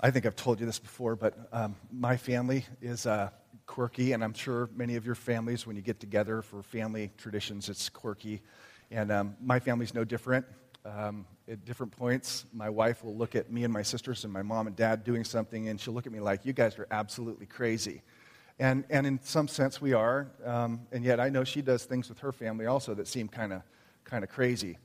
I think I've told you this before, but um, my family is uh, quirky, and I'm sure many of your families, when you get together for family traditions, it's quirky. And um, my family's no different. Um, at different points, my wife will look at me and my sisters and my mom and dad doing something, and she'll look at me like, You guys are absolutely crazy. And, and in some sense, we are. Um, and yet, I know she does things with her family also that seem kind of kind of crazy.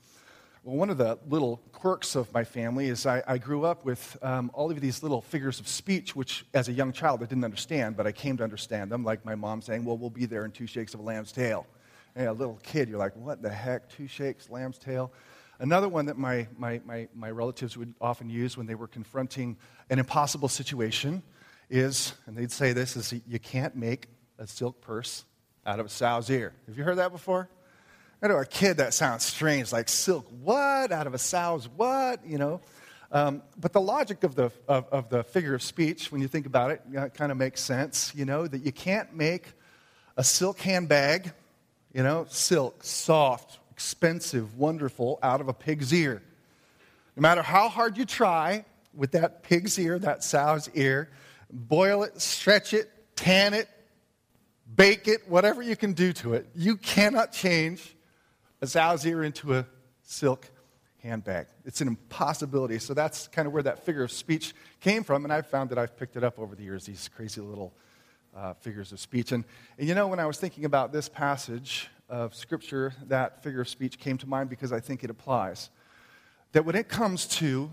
Well, one of the little quirks of my family is I, I grew up with um, all of these little figures of speech, which as a young child I didn't understand, but I came to understand them, like my mom saying, Well, we'll be there in two shakes of a lamb's tail. And a little kid, you're like, What the heck? Two shakes, lamb's tail? Another one that my, my, my, my relatives would often use when they were confronting an impossible situation is, and they'd say this, is you can't make a silk purse out of a sow's ear. Have you heard that before? I know a kid that sounds strange, like silk what? Out of a sow's what? You know? Um, but the logic of the, of, of, the figure of speech, when you think about it, you know, it kind of makes sense, you know, that you can't make a silk handbag, you know, silk, soft, expensive, wonderful, out of a pig's ear. No matter how hard you try with that pig's ear, that sow's ear, boil it, stretch it, tan it, bake it, whatever you can do to it, you cannot change sow's ear into a silk handbag. It's an impossibility. So that's kind of where that figure of speech came from, and I've found that I've picked it up over the years, these crazy little uh, figures of speech. And, and you know, when I was thinking about this passage of Scripture, that figure of speech came to mind because I think it applies. That when it comes to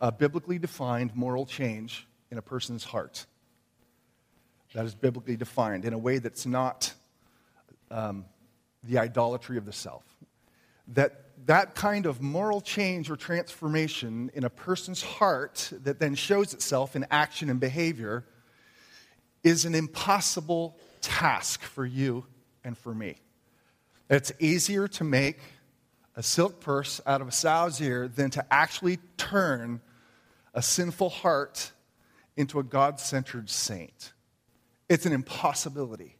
a biblically defined moral change in a person's heart, that is biblically defined in a way that's not um, the idolatry of the self. That that kind of moral change or transformation in a person's heart that then shows itself in action and behavior is an impossible task for you and for me. It's easier to make a silk purse out of a sow's ear than to actually turn a sinful heart into a God centered saint. It's an impossibility,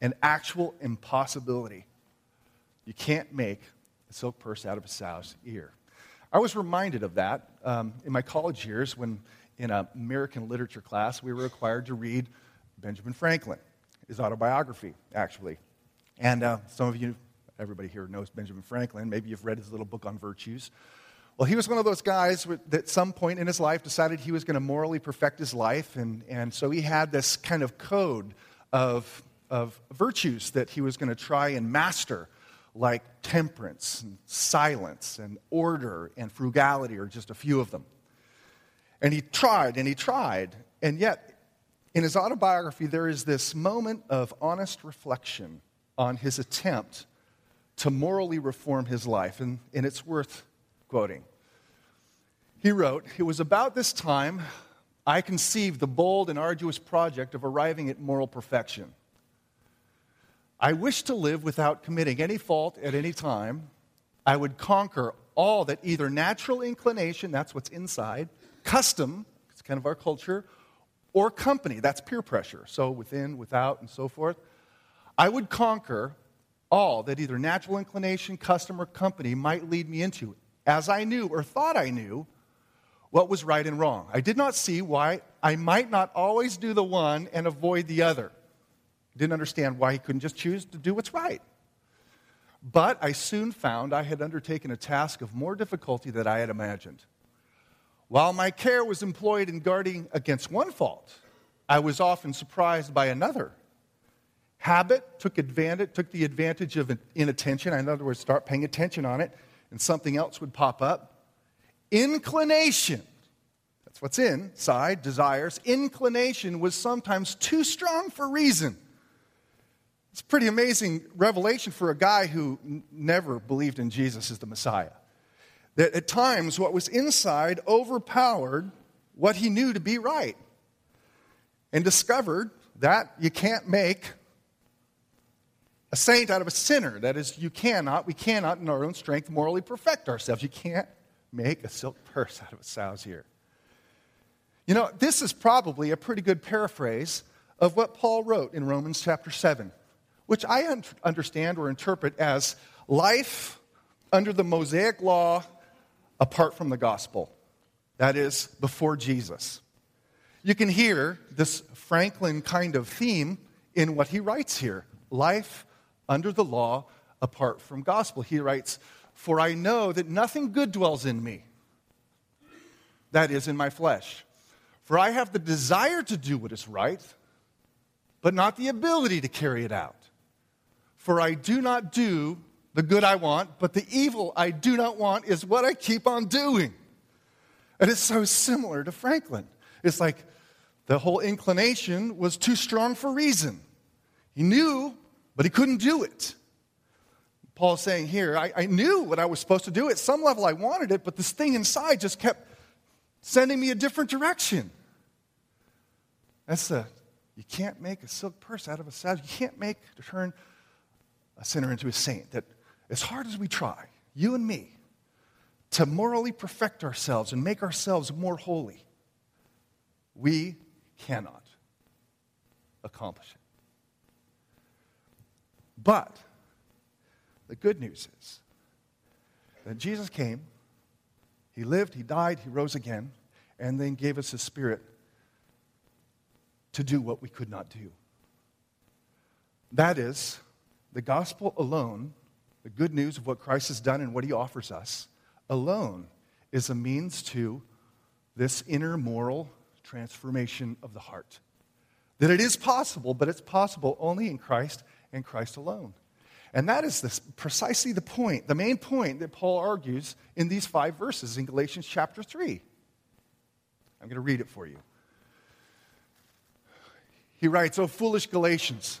an actual impossibility. You can't make a silk purse out of a sow's ear. I was reminded of that um, in my college years when, in an American literature class, we were required to read Benjamin Franklin, his autobiography, actually. And uh, some of you, everybody here knows Benjamin Franklin. Maybe you've read his little book on virtues. Well, he was one of those guys that at some point in his life decided he was going to morally perfect his life. And, and so he had this kind of code of, of virtues that he was going to try and master like temperance and silence and order and frugality are just a few of them. And he tried and he tried, and yet in his autobiography, there is this moment of honest reflection on his attempt to morally reform his life, and, and it's worth quoting. He wrote, It was about this time I conceived the bold and arduous project of arriving at moral perfection. I wish to live without committing any fault at any time. I would conquer all that either natural inclination, that's what's inside, custom, it's kind of our culture, or company, that's peer pressure, so within, without, and so forth. I would conquer all that either natural inclination, custom, or company might lead me into, as I knew or thought I knew what was right and wrong. I did not see why I might not always do the one and avoid the other. Didn't understand why he couldn't just choose to do what's right. But I soon found I had undertaken a task of more difficulty than I had imagined. While my care was employed in guarding against one fault, I was often surprised by another. Habit took advantage, took the advantage of inattention. In other words, start paying attention on it, and something else would pop up. Inclination, that's what's inside, desires. Inclination was sometimes too strong for reason. It's a pretty amazing revelation for a guy who n- never believed in Jesus as the Messiah. That at times what was inside overpowered what he knew to be right and discovered that you can't make a saint out of a sinner. That is, you cannot, we cannot in our own strength morally perfect ourselves. You can't make a silk purse out of a sow's ear. You know, this is probably a pretty good paraphrase of what Paul wrote in Romans chapter 7 which I un- understand or interpret as life under the Mosaic law apart from the gospel. That is, before Jesus. You can hear this Franklin kind of theme in what he writes here life under the law apart from gospel. He writes, For I know that nothing good dwells in me, that is, in my flesh. For I have the desire to do what is right, but not the ability to carry it out. For I do not do the good I want, but the evil I do not want is what I keep on doing. And it's so similar to Franklin. It's like the whole inclination was too strong for reason. He knew, but he couldn't do it. Paul's saying here, I, I, knew what I was supposed to do. At some level, I wanted it, but this thing inside just kept sending me a different direction. That's the, you can't make a silk purse out of a saddle. You can't make, to turn a sinner into a saint. That as hard as we try, you and me, to morally perfect ourselves and make ourselves more holy, we cannot accomplish it. But the good news is that Jesus came, He lived, He died, He rose again, and then gave us His Spirit to do what we could not do. That is, the gospel alone, the good news of what Christ has done and what He offers us, alone is a means to this inner moral transformation of the heart. That it is possible, but it's possible only in Christ and Christ alone. And that is this, precisely the point, the main point that Paul argues in these five verses in Galatians chapter 3. I'm going to read it for you. He writes, O foolish Galatians,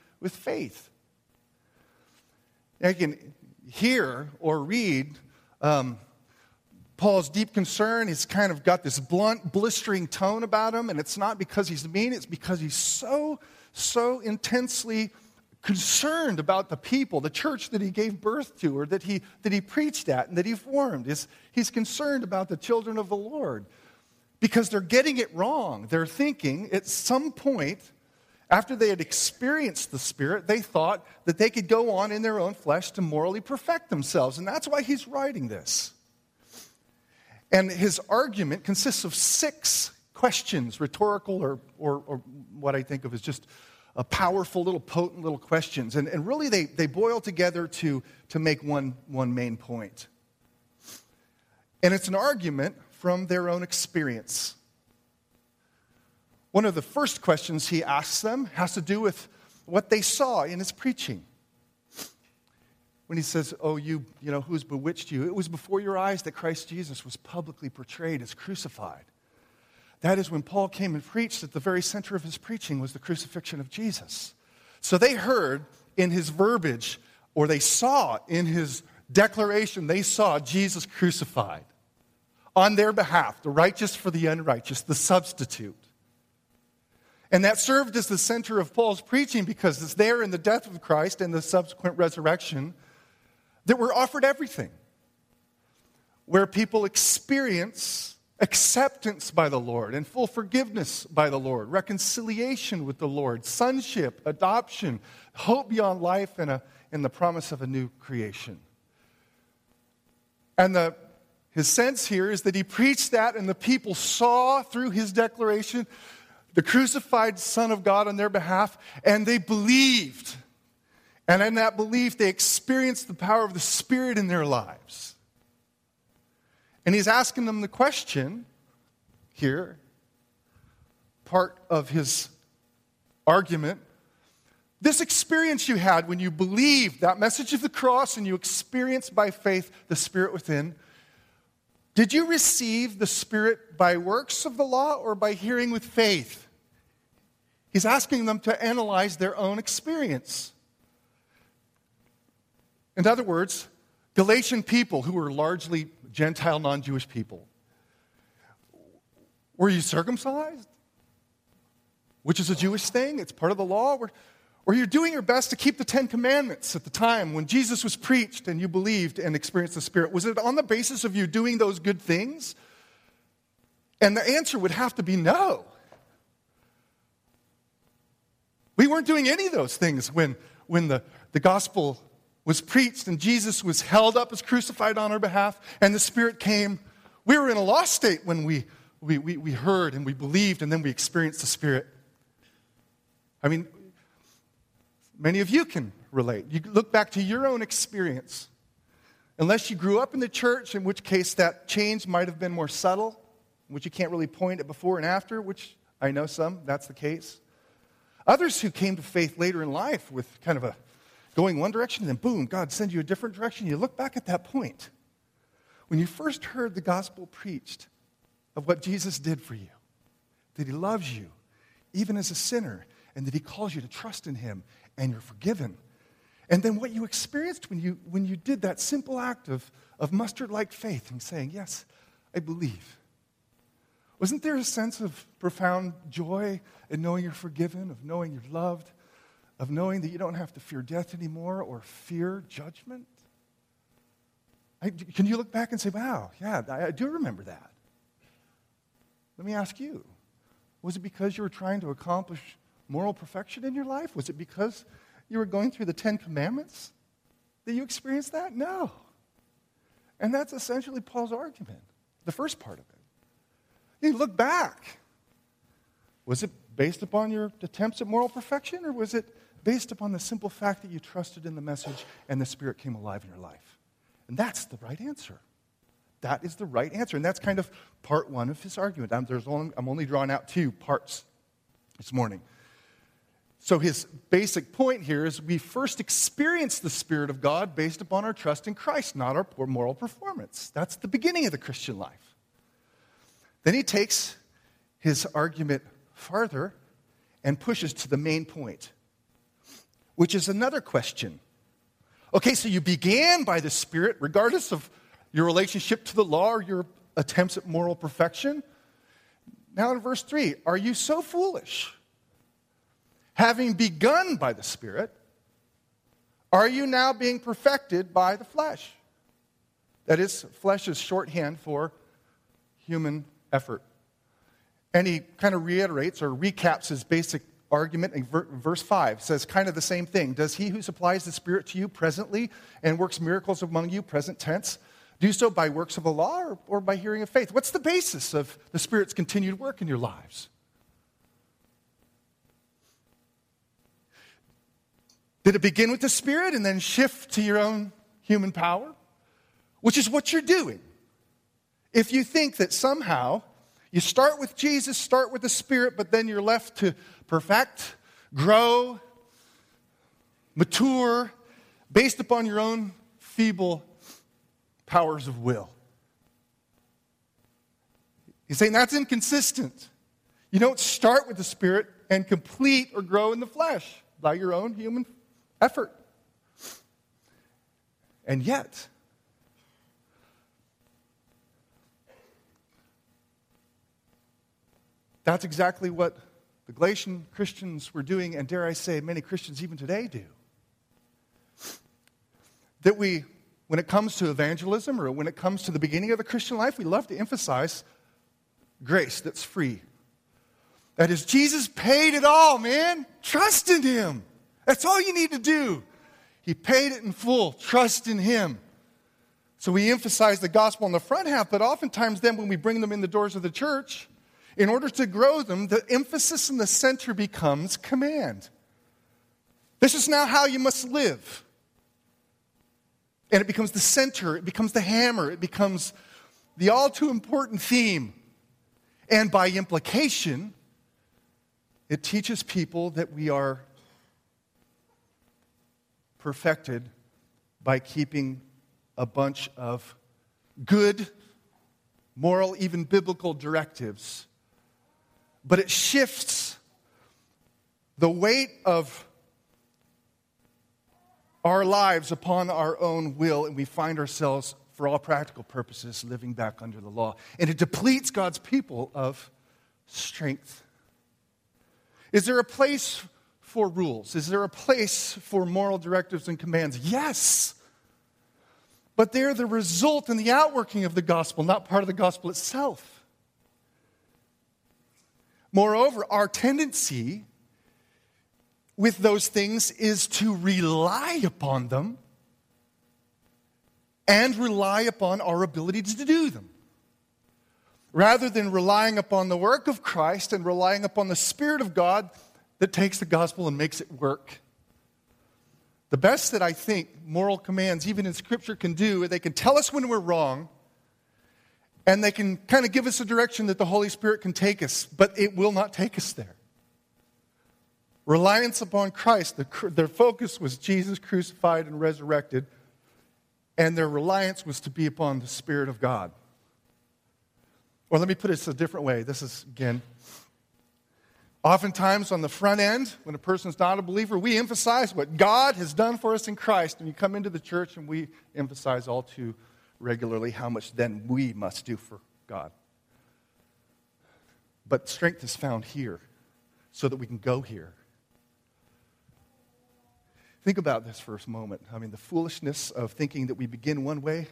with faith? You can hear or read um, Paul's deep concern. He's kind of got this blunt, blistering tone about him, and it's not because he's mean, it's because he's so, so intensely concerned about the people, the church that he gave birth to, or that he, that he preached at and that he formed. He's, he's concerned about the children of the Lord because they're getting it wrong. They're thinking at some point, after they had experienced the Spirit, they thought that they could go on in their own flesh to morally perfect themselves. And that's why he's writing this. And his argument consists of six questions, rhetorical or, or, or what I think of as just a powerful little potent little questions. And, and really they, they boil together to, to make one, one main point. And it's an argument from their own experience. One of the first questions he asks them has to do with what they saw in his preaching when he says, Oh, you, you know, who's bewitched you? It was before your eyes that Christ Jesus was publicly portrayed as crucified. That is when Paul came and preached, at the very center of his preaching was the crucifixion of Jesus. So they heard in his verbiage, or they saw in his declaration, they saw Jesus crucified on their behalf, the righteous for the unrighteous, the substitute. And that served as the center of Paul's preaching because it's there in the death of Christ and the subsequent resurrection that we're offered everything, where people experience acceptance by the Lord and full forgiveness by the Lord, reconciliation with the Lord, sonship, adoption, hope beyond life, and, a, the promise of a new creation. And the, his sense here is that he preached that, and the people saw through his declaration the crucified Son of God on their behalf, and they believed. And in that belief, they experienced the power of the Spirit in their lives. And he's asking them the question here, part of his argument. This experience you had when you believed that message of the cross and you experienced by faith the Spirit within, did you receive the Spirit by works of the law or by hearing with faith? He's asking them to analyze their own experience. In other words, Galatian people who were largely Gentile, non Jewish people, Were you circumcised? Which is a Jewish thing, it's part of the law. Or, or you're doing your best to keep the Ten Commandments at the time when Jesus was preached and you believed and experienced the Spirit. Was it on the basis of you doing those good things? And the answer would have to be no. We weren't doing any of those things when, when the, the gospel was preached and Jesus was held up as crucified on our behalf and the Spirit came. We were in a lost state when we, we, we, we heard and we believed and then we experienced the Spirit. I mean, many of you can relate. You look back to your own experience. Unless you grew up in the church, in which case that change might have been more subtle, which you can't really point at before and after, which I know some, that's the case. Others who came to faith later in life with kind of a going one direction, and then boom, God sends you a different direction. You look back at that point. When you first heard the gospel preached of what Jesus did for you, that he loves you, even as a sinner, and that he calls you to trust in him, and you're forgiven. And then what you experienced when you, when you did that simple act of, of mustard like faith and saying, Yes, I believe. Wasn't there a sense of profound joy in knowing you're forgiven, of knowing you're loved, of knowing that you don't have to fear death anymore or fear judgment? I, can you look back and say, wow, yeah, I, I do remember that? Let me ask you was it because you were trying to accomplish moral perfection in your life? Was it because you were going through the Ten Commandments that you experienced that? No. And that's essentially Paul's argument, the first part of it. You look back. Was it based upon your attempts at moral perfection, or was it based upon the simple fact that you trusted in the message and the Spirit came alive in your life? And that's the right answer. That is the right answer. And that's kind of part one of his argument. I'm, only, I'm only drawing out two parts this morning. So, his basic point here is we first experience the Spirit of God based upon our trust in Christ, not our poor moral performance. That's the beginning of the Christian life. Then he takes his argument farther and pushes to the main point, which is another question. Okay, so you began by the Spirit, regardless of your relationship to the law or your attempts at moral perfection. Now, in verse 3, are you so foolish? Having begun by the Spirit, are you now being perfected by the flesh? That is, flesh is shorthand for human effort. And he kind of reiterates or recaps his basic argument in verse 5 says kind of the same thing does he who supplies the spirit to you presently and works miracles among you present tense do so by works of the law or, or by hearing of faith what's the basis of the spirit's continued work in your lives did it begin with the spirit and then shift to your own human power which is what you're doing if you think that somehow you start with Jesus, start with the Spirit, but then you're left to perfect, grow, mature, based upon your own feeble powers of will. He's saying that's inconsistent. You don't start with the Spirit and complete or grow in the flesh by your own human effort. And yet, That's exactly what the Galatian Christians were doing, and dare I say, many Christians even today do. That we, when it comes to evangelism or when it comes to the beginning of the Christian life, we love to emphasize grace that's free. That is, Jesus paid it all, man. Trust in Him. That's all you need to do. He paid it in full. Trust in Him. So we emphasize the gospel on the front half, but oftentimes then when we bring them in the doors of the church, in order to grow them, the emphasis in the center becomes command. This is now how you must live. And it becomes the center, it becomes the hammer, it becomes the all too important theme. And by implication, it teaches people that we are perfected by keeping a bunch of good, moral, even biblical directives but it shifts the weight of our lives upon our own will, and we find ourselves, for all practical purposes, living back under the law. And it depletes God's people of strength? Is there a place for rules? Is there a place for moral directives and commands? Yes. But they're the result and the outworking of the gospel, not part of the gospel itself. Moreover, our tendency with those things is to rely upon them and rely upon our ability to do them. Rather than relying upon the work of Christ and relying upon the Spirit of God that takes the gospel and makes it work. The best that I think moral commands, even in Scripture, can do, they can tell us when we're wrong, and they can kind of give us a direction that the Holy Spirit can take us, but it will not take us there. Reliance upon Christ, their focus was Jesus crucified and resurrected and their reliance was to be upon the Spirit of God. Or let me put it a different way. This is, again, oftentimes on the front end, when a person's not a believer, we emphasize what God has done for us in Christ. And you come into the church and we emphasize all too regularly how much then we must do for God. But strength is found here so that we can go here. Think about this for a moment. I mean, the foolishness of thinking that we begin one way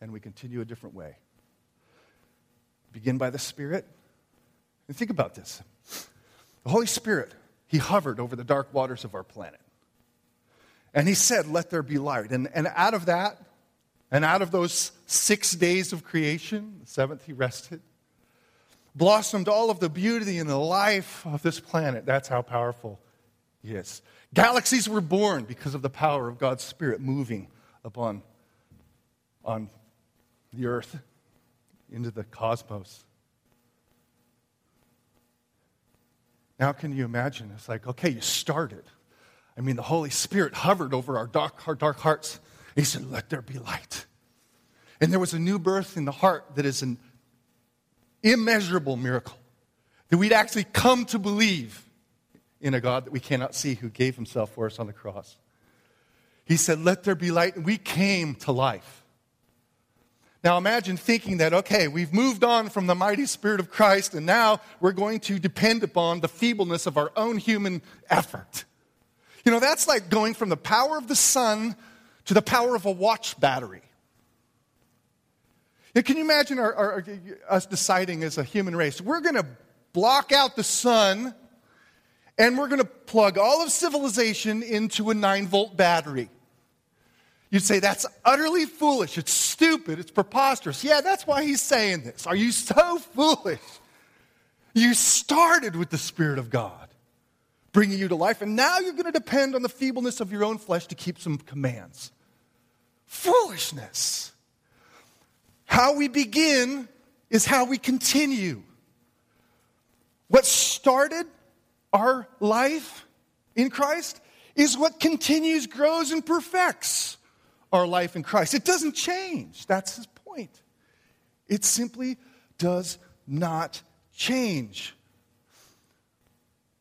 and we continue a different way. Begin by the Spirit. And think about this the Holy Spirit, He hovered over the dark waters of our planet. And He said, Let there be light. And, and out of that, and out of those six days of creation, the seventh He rested, blossomed all of the beauty and the life of this planet. That's how powerful He is. Galaxies were born because of the power of God's Spirit moving upon on the earth into the cosmos. Now, can you imagine? It's like, okay, you started. I mean, the Holy Spirit hovered over our dark, our dark hearts. He said, Let there be light. And there was a new birth in the heart that is an immeasurable miracle that we'd actually come to believe in a God that we cannot see who gave himself for us on the cross. He said, Let there be light, and we came to life. Now imagine thinking that, okay, we've moved on from the mighty Spirit of Christ, and now we're going to depend upon the feebleness of our own human effort. You know, that's like going from the power of the sun to the power of a watch battery. And can you imagine our, our, us deciding as a human race, we're going to block out the sun and we're going to plug all of civilization into a 9 volt battery. You'd say that's utterly foolish. It's stupid. It's preposterous. Yeah, that's why he's saying this. Are you so foolish? You started with the Spirit of God bringing you to life, and now you're going to depend on the feebleness of your own flesh to keep some commands. Foolishness. How we begin is how we continue. What started our life in Christ is what continues, grows, and perfects our life in Christ. It doesn't change. That's his point. It simply does not change.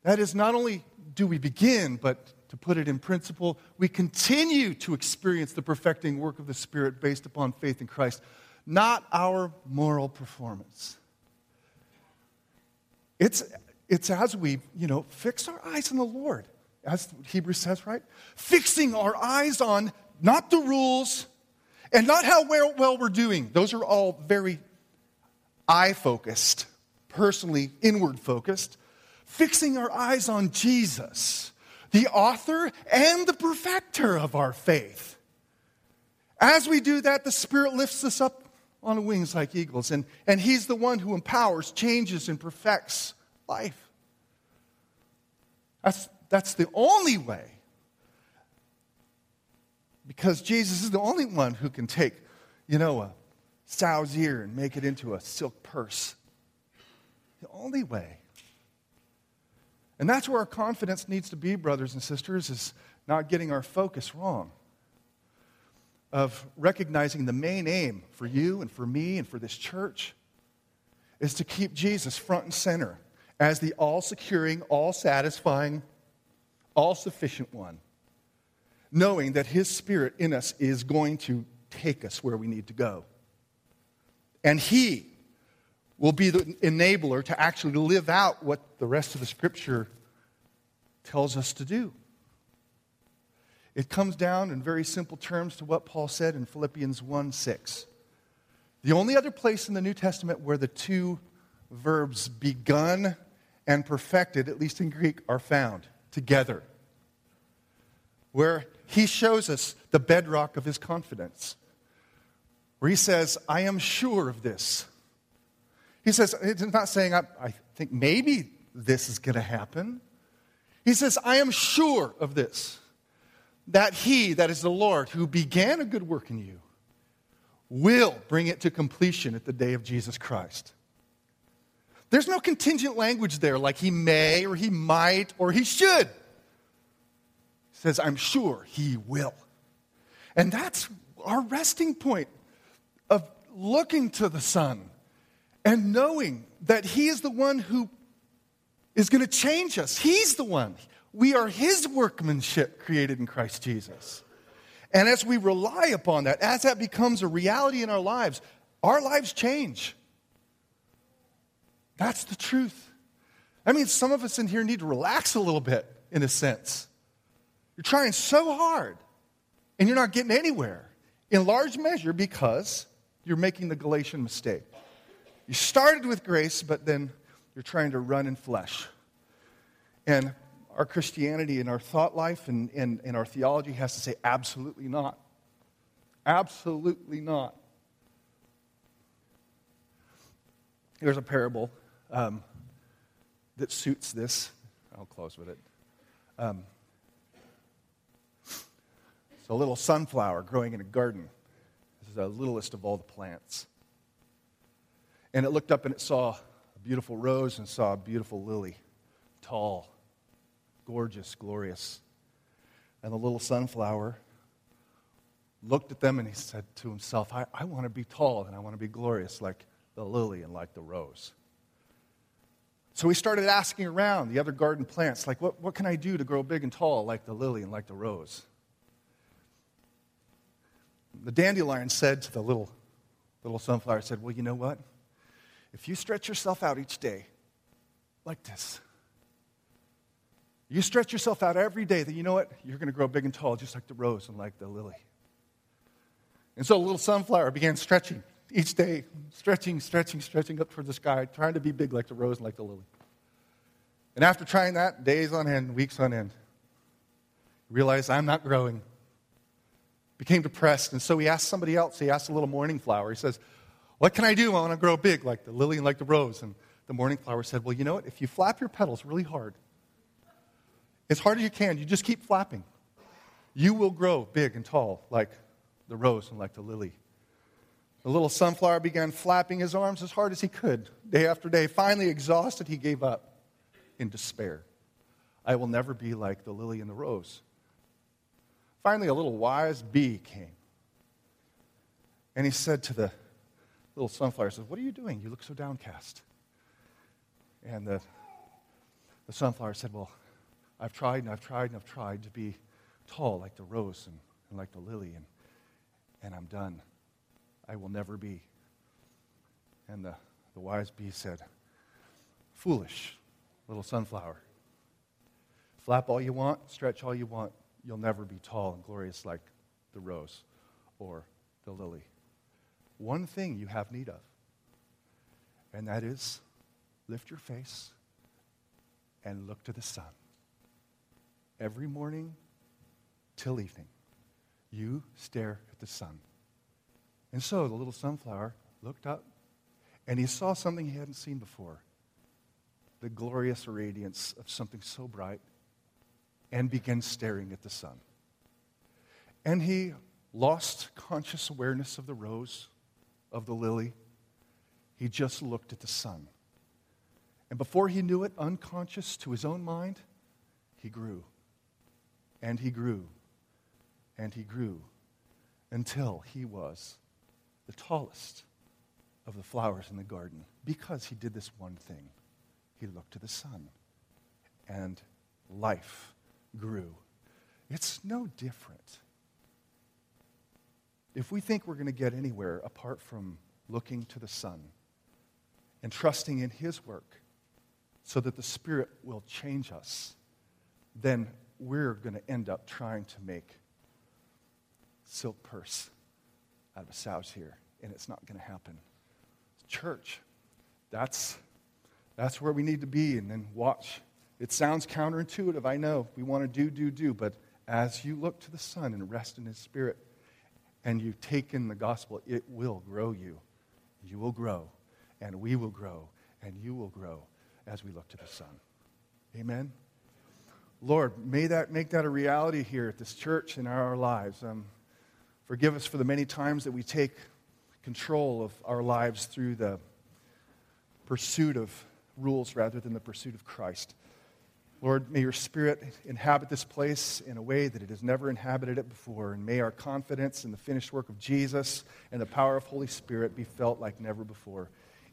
That is, not only do we begin, but to put it in principle, we continue to experience the perfecting work of the Spirit based upon faith in Christ, not our moral performance. It's it's as we, you know, fix our eyes on the Lord, as Hebrews says, right? Fixing our eyes on not the rules and not how well, we're doing. Those are all very eye focused, personally inward focused. Fixing our eyes on Jesus, the author and the perfecter of our faith. As we do that, the Spirit lifts us up on wings like eagles, and, and He's the one who empowers, changes, and perfects life. That's, that's the only way. Because Jesus is the only one who can take, you know, a sow's ear and make it into a silk purse. The only way. And that's where our confidence needs to be, brothers and sisters, is not getting our focus wrong. Of recognizing the main aim for you and for me and for this church is to keep Jesus front and center as the all securing, all satisfying, all sufficient one, knowing that His Spirit in us is going to take us where we need to go. And He will be the enabler to actually live out what the rest of the scripture tells us to do. It comes down in very simple terms to what Paul said in Philippians 1 6. The only other place in the New Testament where the two verbs begun and perfected, at least in Greek, are found together. Where he shows us the bedrock of his confidence. Where he says, I am sure of this. He says, it's not saying, I, I think maybe this is going to happen. He says, I am sure of this, that he, that is the Lord, who began a good work in you, will bring it to completion at the day of Jesus Christ. There's no contingent language there like he may or he might or he should. Says, I'm sure he will. And that's our resting point of looking to the Son and knowing that he is the one who is going to change us. He's the one. We are his workmanship created in Christ Jesus. And as we rely upon that, as that becomes a reality in our lives, our lives change. That's the truth. I mean, some of us in here need to relax a little bit, in a sense. You're trying so hard, and you're not getting anywhere, in large measure because you're making the Galatian mistake. You started with grace, but then you're trying to run in flesh. And our Christianity and our thought life and, and, and our theology has to say, absolutely not. Absolutely not. There's a parable um, that suits this. I'll close with it. Um, a little sunflower growing in a garden. This is the littlest of all the plants. And it looked up and it saw a beautiful rose and saw a beautiful lily, tall, gorgeous, glorious. And the little sunflower looked at them and he said to himself, I, I want to be tall and I want to be glorious like the lily and like the rose. So he started asking around the other garden plants, like, what, what can I do to grow big and tall like the lily and like the rose? The dandelion said to the little, little sunflower, said, Well, you know what? If you stretch yourself out each day like this, you stretch yourself out every day, then you know what? You're going to grow big and tall, just like the rose and like the lily. And so the little sunflower began stretching each day, stretching, stretching, stretching up toward the sky, trying to be big like the rose and like the lily. And after trying that, days on end, weeks on end, realized I'm not growing. Became depressed, and so he asked somebody else. He asked a little morning flower. He says, What can I do? I want to grow big like the lily and like the rose. And the morning flower said, Well, you know what? If you flap your petals really hard, as hard as you can, you just keep flapping. You will grow big and tall like the rose and like the lily. The little sunflower began flapping his arms as hard as he could, day after day. Finally, exhausted, he gave up in despair. I will never be like the lily and the rose. Finally, a little wise bee came. And he said to the little sunflower, he says, What are you doing? You look so downcast. And the, the sunflower said, Well, I've tried and I've tried and I've tried to be tall like the rose and, and like the lily, and, and I'm done. I will never be. And the, the wise bee said, Foolish little sunflower. Flap all you want, stretch all you want, you'll never be tall and glorious like the rose or the lily. One thing you have need of, and that is lift your face and look to the sun every morning till evening. You stare at the sun. And so the little sunflower looked up and he saw something he hadn't seen before the glorious radiance of something so bright and began staring at the sun. And he lost conscious awareness of the rose, of the lily. He just looked at the sun. And before he knew it, unconscious to his own mind, he grew. And he grew. And he grew until he was the tallest of the flowers in the garden because he did this one thing. He looked to the sun, and life grew. It's no different. If we think we're going to get anywhere apart from looking to the sun and trusting in His work so that the Spirit will change us, then we're going to end up trying to make silk purse out of a sow's here, and it's not going to happen. Church, that's, that's where we need to be, and then watch. It sounds counterintuitive, I know. We want to do, do, do, but as you look to the Son and rest in His Spirit, and you take in the gospel, it will grow you. You will grow, and we will grow, and you will grow as we look to the Son. Amen. Lord, may that make that a reality here at this church and in our lives. Um, forgive us for the many times that we take control of our lives through the pursuit of rules rather than the pursuit of Christ. Lord, may your Spirit inhabit this place in a way that it has never inhabited it before. And may our confidence in the finished work of Jesus and the power of Holy Spirit be felt like never before.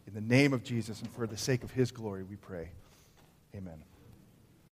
In the name of Jesus and for the sake of his glory, we pray. Amen.